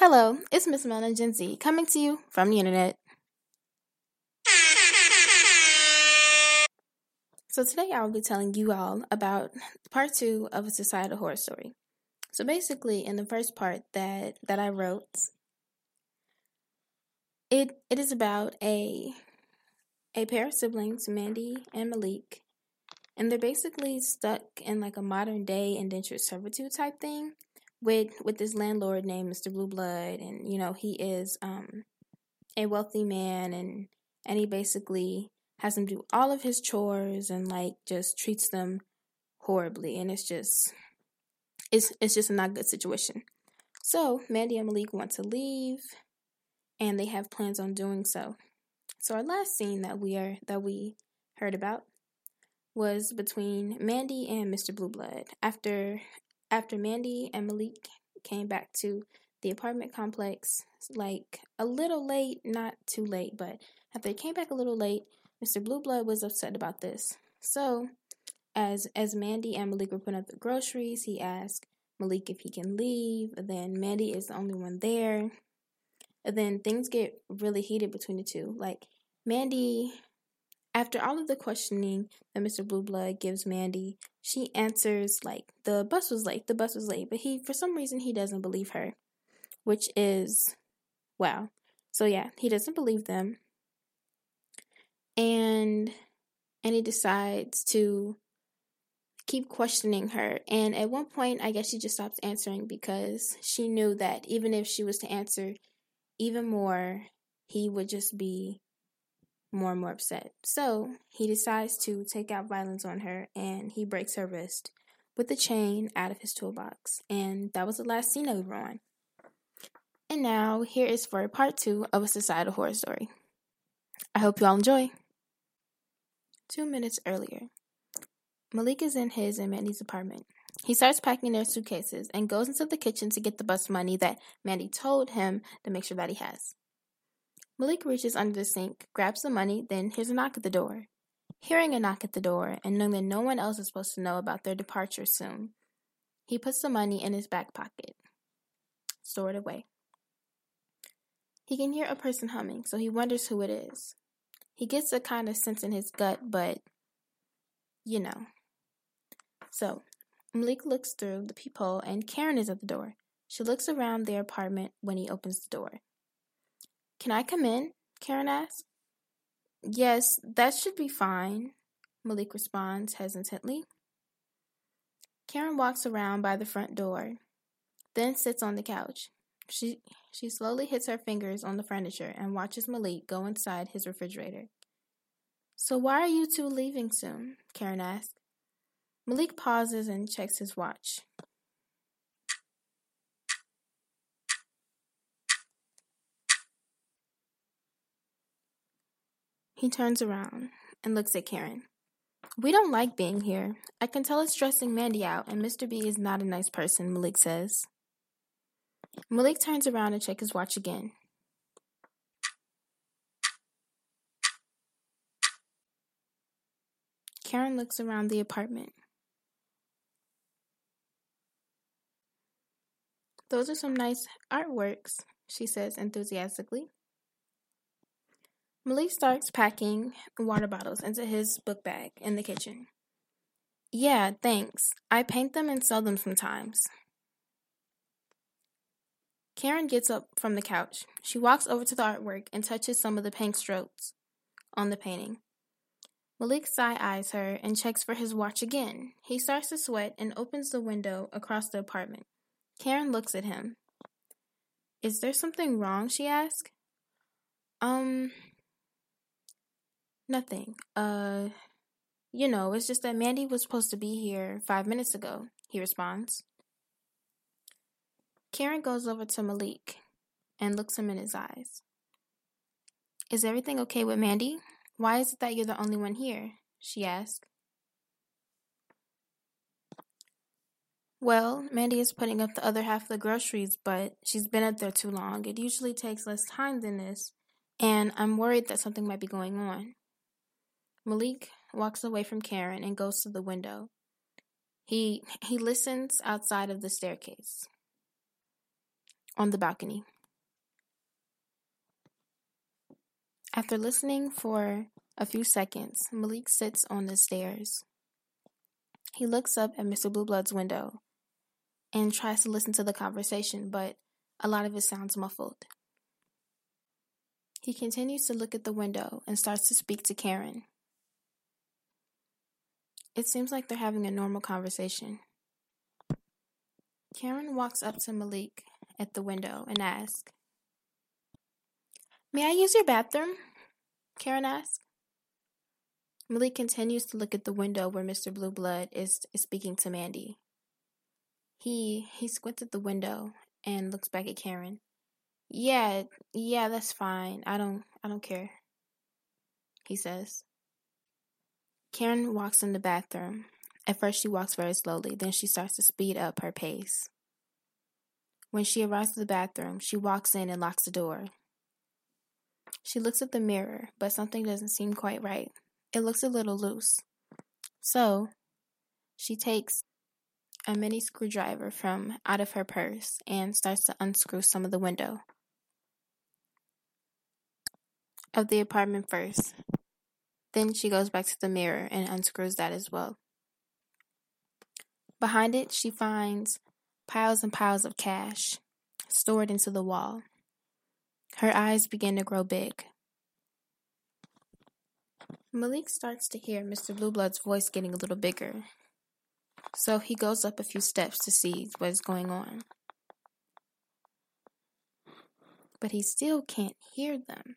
Hello, it's Miss Melon Gen Z coming to you from the internet. So today I will be telling you all about part two of a societal horror story. So basically, in the first part that that I wrote, it it is about a a pair of siblings, Mandy and Malik, and they're basically stuck in like a modern day indentured servitude type thing with with this landlord named Mr. Blue Blood, and you know he is um, a wealthy man, and and he basically has them do all of his chores and like just treats them horribly, and it's just it's it's just a not good situation. So Mandy and Malik want to leave, and they have plans on doing so. So our last scene that we are that we heard about was between Mandy and Mr. Blue Blood after after Mandy and Malik came back to the apartment complex, like a little late, not too late, but after they came back a little late, Mr. Blue Blood was upset about this. So, as as Mandy and Malik were putting up the groceries, he asked Malik if he can leave. And then Mandy is the only one there. And then things get really heated between the two. Like Mandy after all of the questioning that Mr. Blue Blood gives Mandy, she answers like the bus was late, the bus was late, but he for some reason he doesn't believe her, which is wow. So yeah, he doesn't believe them. And and he decides to keep questioning her. And at one point, I guess she just stops answering because she knew that even if she was to answer even more, he would just be more and more upset. So he decides to take out violence on her and he breaks her wrist with the chain out of his toolbox. And that was the last scene that we were on. And now here is for part two of a societal horror story. I hope you all enjoy. Two minutes earlier, Malik is in his and Mandy's apartment. He starts packing their suitcases and goes into the kitchen to get the bus money that Mandy told him to make sure that he has. Malik reaches under the sink, grabs the money, then hears a knock at the door. Hearing a knock at the door and knowing that no one else is supposed to know about their departure soon, he puts the money in his back pocket, store it away. He can hear a person humming, so he wonders who it is. He gets a kind of sense in his gut, but you know. So, Malik looks through the peephole and Karen is at the door. She looks around their apartment when he opens the door. Can I come in? Karen asks. Yes, that should be fine, Malik responds hesitantly. Karen walks around by the front door, then sits on the couch. She she slowly hits her fingers on the furniture and watches Malik go inside his refrigerator. So why are you two leaving soon? Karen asks. Malik pauses and checks his watch. He turns around and looks at Karen. We don't like being here. I can tell it's stressing Mandy out, and Mr. B is not a nice person, Malik says. Malik turns around and checks his watch again. Karen looks around the apartment. Those are some nice artworks, she says enthusiastically. Malik starts packing water bottles into his book bag in the kitchen. Yeah, thanks. I paint them and sell them sometimes. Karen gets up from the couch. She walks over to the artwork and touches some of the paint strokes on the painting. Malik side eyes her and checks for his watch again. He starts to sweat and opens the window across the apartment. Karen looks at him. Is there something wrong? she asks. Um, Nothing. Uh, you know, it's just that Mandy was supposed to be here five minutes ago, he responds. Karen goes over to Malik and looks him in his eyes. Is everything okay with Mandy? Why is it that you're the only one here? she asks. Well, Mandy is putting up the other half of the groceries, but she's been up there too long. It usually takes less time than this, and I'm worried that something might be going on. Malik walks away from Karen and goes to the window. He he listens outside of the staircase. on the balcony. After listening for a few seconds, Malik sits on the stairs. He looks up at Mr. Blueblood's window and tries to listen to the conversation, but a lot of it sounds muffled. He continues to look at the window and starts to speak to Karen. It seems like they're having a normal conversation. Karen walks up to Malik at the window and asks, May I use your bathroom? Karen asks. Malik continues to look at the window where Mr. Blueblood is, is speaking to Mandy. He he squints at the window and looks back at Karen. Yeah, yeah, that's fine. I don't I don't care. He says. Karen walks in the bathroom. At first she walks very slowly, then she starts to speed up her pace. When she arrives at the bathroom, she walks in and locks the door. She looks at the mirror, but something doesn't seem quite right. It looks a little loose. So, she takes a mini screwdriver from out of her purse and starts to unscrew some of the window of the apartment first. Then she goes back to the mirror and unscrews that as well. Behind it, she finds piles and piles of cash stored into the wall. Her eyes begin to grow big. Malik starts to hear Mr. Blueblood's voice getting a little bigger. So he goes up a few steps to see what is going on. But he still can't hear them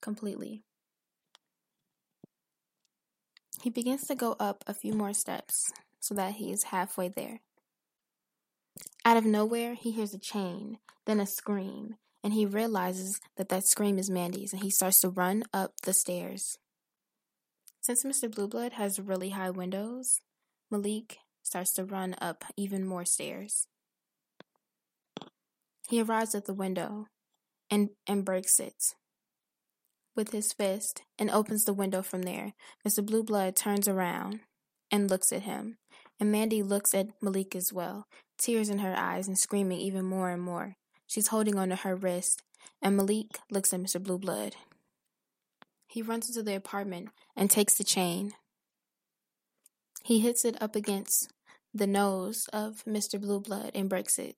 completely. He begins to go up a few more steps so that he is halfway there. Out of nowhere, he hears a chain, then a scream, and he realizes that that scream is Mandy's and he starts to run up the stairs. Since Mr. Blueblood has really high windows, Malik starts to run up even more stairs. He arrives at the window and, and breaks it with his fist and opens the window from there. Mr. Blueblood turns around and looks at him, and Mandy looks at Malik as well, tears in her eyes and screaming even more and more. She's holding onto her wrist, and Malik looks at Mr. Blueblood. He runs into the apartment and takes the chain. He hits it up against the nose of Mr. Blueblood and breaks it.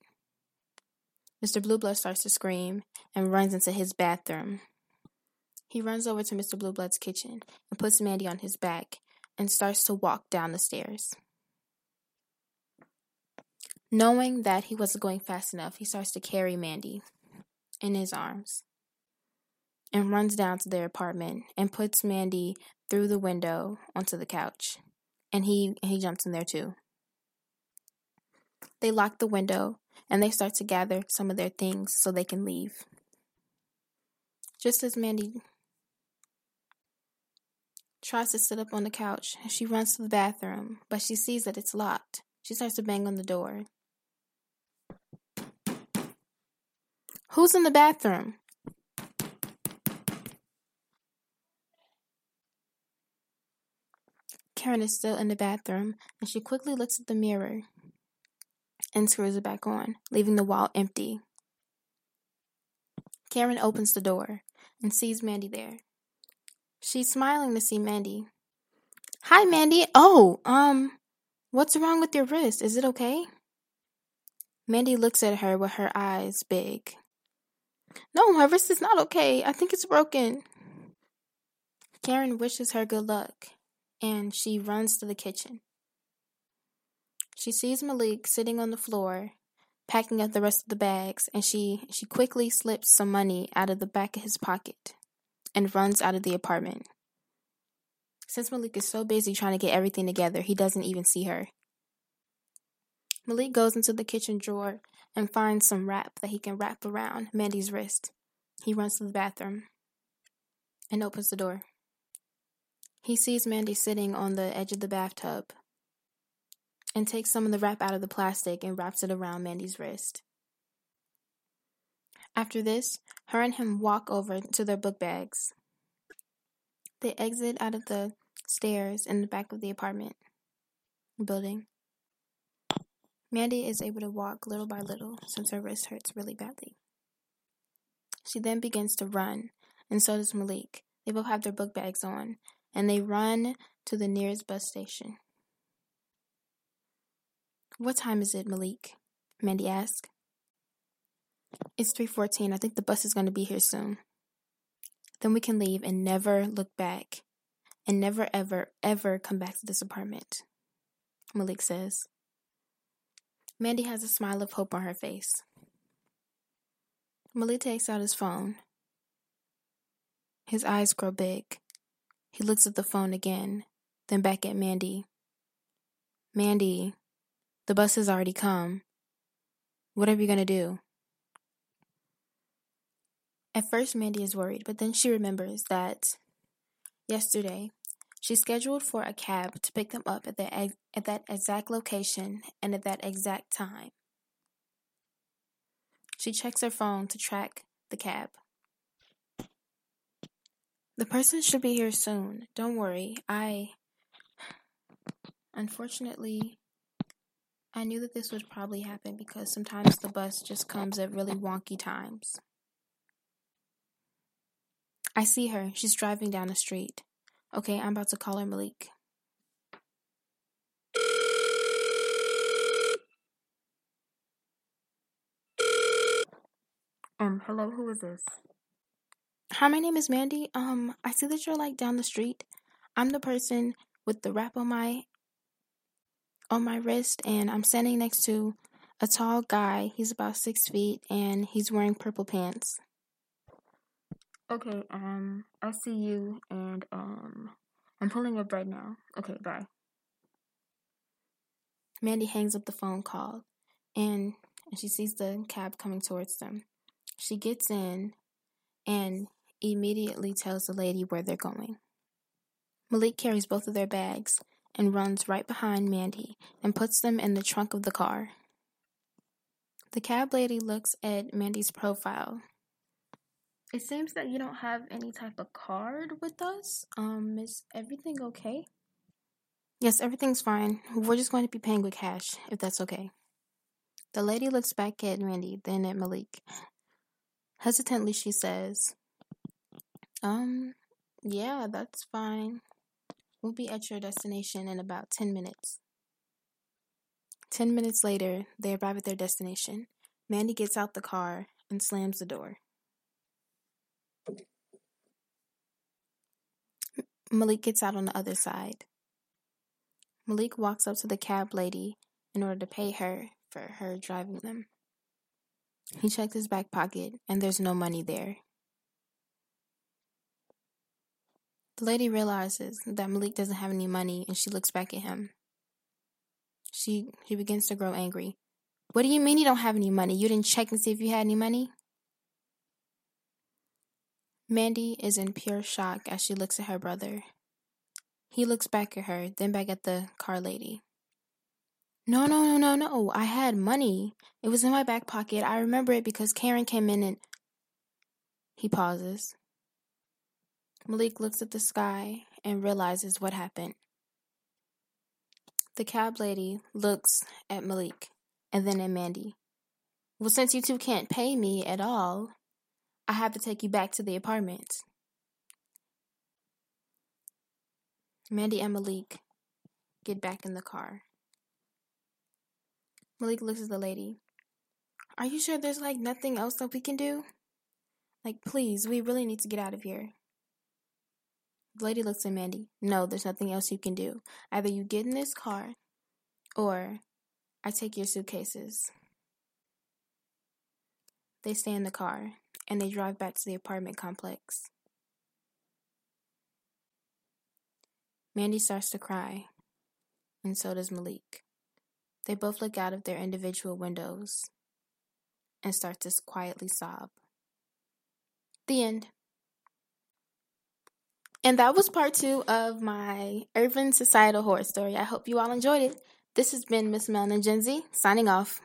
Mr. Blueblood starts to scream and runs into his bathroom. He runs over to Mr. Blueblood's kitchen and puts Mandy on his back and starts to walk down the stairs. Knowing that he wasn't going fast enough, he starts to carry Mandy in his arms and runs down to their apartment and puts Mandy through the window onto the couch. And he he jumps in there too. They lock the window and they start to gather some of their things so they can leave. Just as Mandy tries to sit up on the couch, and she runs to the bathroom, but she sees that it's locked. She starts to bang on the door. Who's in the bathroom? Karen is still in the bathroom, and she quickly looks at the mirror and screws it back on, leaving the wall empty. Karen opens the door and sees Mandy there. She's smiling to see Mandy. Hi, Mandy. Oh, um, what's wrong with your wrist? Is it okay? Mandy looks at her with her eyes big. No, my wrist is not okay. I think it's broken. Karen wishes her good luck and she runs to the kitchen. She sees Malik sitting on the floor, packing up the rest of the bags, and she, she quickly slips some money out of the back of his pocket and runs out of the apartment. Since Malik is so busy trying to get everything together, he doesn't even see her. Malik goes into the kitchen drawer and finds some wrap that he can wrap around Mandy's wrist. He runs to the bathroom and opens the door. He sees Mandy sitting on the edge of the bathtub and takes some of the wrap out of the plastic and wraps it around Mandy's wrist. After this, her and him walk over to their book bags. They exit out of the stairs in the back of the apartment building. Mandy is able to walk little by little since her wrist hurts really badly. She then begins to run, and so does Malik. They both have their book bags on, and they run to the nearest bus station. What time is it, Malik? Mandy asked. It's 3:14. I think the bus is going to be here soon. Then we can leave and never look back and never ever ever come back to this apartment. Malik says. Mandy has a smile of hope on her face. Malik takes out his phone. His eyes grow big. He looks at the phone again, then back at Mandy. Mandy, the bus has already come. What are we going to do? At first, Mandy is worried, but then she remembers that yesterday she scheduled for a cab to pick them up at, the, at that exact location and at that exact time. She checks her phone to track the cab. The person should be here soon. Don't worry. I. Unfortunately, I knew that this would probably happen because sometimes the bus just comes at really wonky times. I see her. She's driving down the street. Okay, I'm about to call her Malik. Um, hello, who is this? Hi, my name is Mandy. Um, I see that you're like down the street. I'm the person with the wrap on my on my wrist, and I'm standing next to a tall guy. He's about six feet, and he's wearing purple pants. Okay, um, I see you, and um, I'm pulling up right now. Okay, bye. Mandy hangs up the phone call, and, and she sees the cab coming towards them. She gets in and immediately tells the lady where they're going. Malik carries both of their bags and runs right behind Mandy and puts them in the trunk of the car. The cab lady looks at Mandy's profile it seems that you don't have any type of card with us. Um, is everything okay? Yes, everything's fine. We're just going to be paying with cash, if that's okay. The lady looks back at Mandy, then at Malik. Hesitantly, she says, Um, yeah, that's fine. We'll be at your destination in about 10 minutes. Ten minutes later, they arrive at their destination. Mandy gets out the car and slams the door. Malik gets out on the other side. Malik walks up to the cab lady in order to pay her for her driving them. He checks his back pocket and there's no money there. The lady realizes that Malik doesn't have any money and she looks back at him. She she begins to grow angry. What do you mean you don't have any money? You didn't check and see if you had any money? Mandy is in pure shock as she looks at her brother. He looks back at her, then back at the car lady. No, no, no, no, no. I had money. It was in my back pocket. I remember it because Karen came in and. He pauses. Malik looks at the sky and realizes what happened. The cab lady looks at Malik and then at Mandy. Well, since you two can't pay me at all, I have to take you back to the apartment. Mandy and Malik get back in the car. Malik looks at the lady. Are you sure there's like nothing else that we can do? Like, please, we really need to get out of here. The lady looks at Mandy. No, there's nothing else you can do. Either you get in this car or I take your suitcases. They stay in the car and they drive back to the apartment complex. Mandy starts to cry, and so does Malik. They both look out of their individual windows and start to quietly sob. The end. And that was part two of my urban societal horror story. I hope you all enjoyed it. This has been Miss Melanie Gen Z signing off.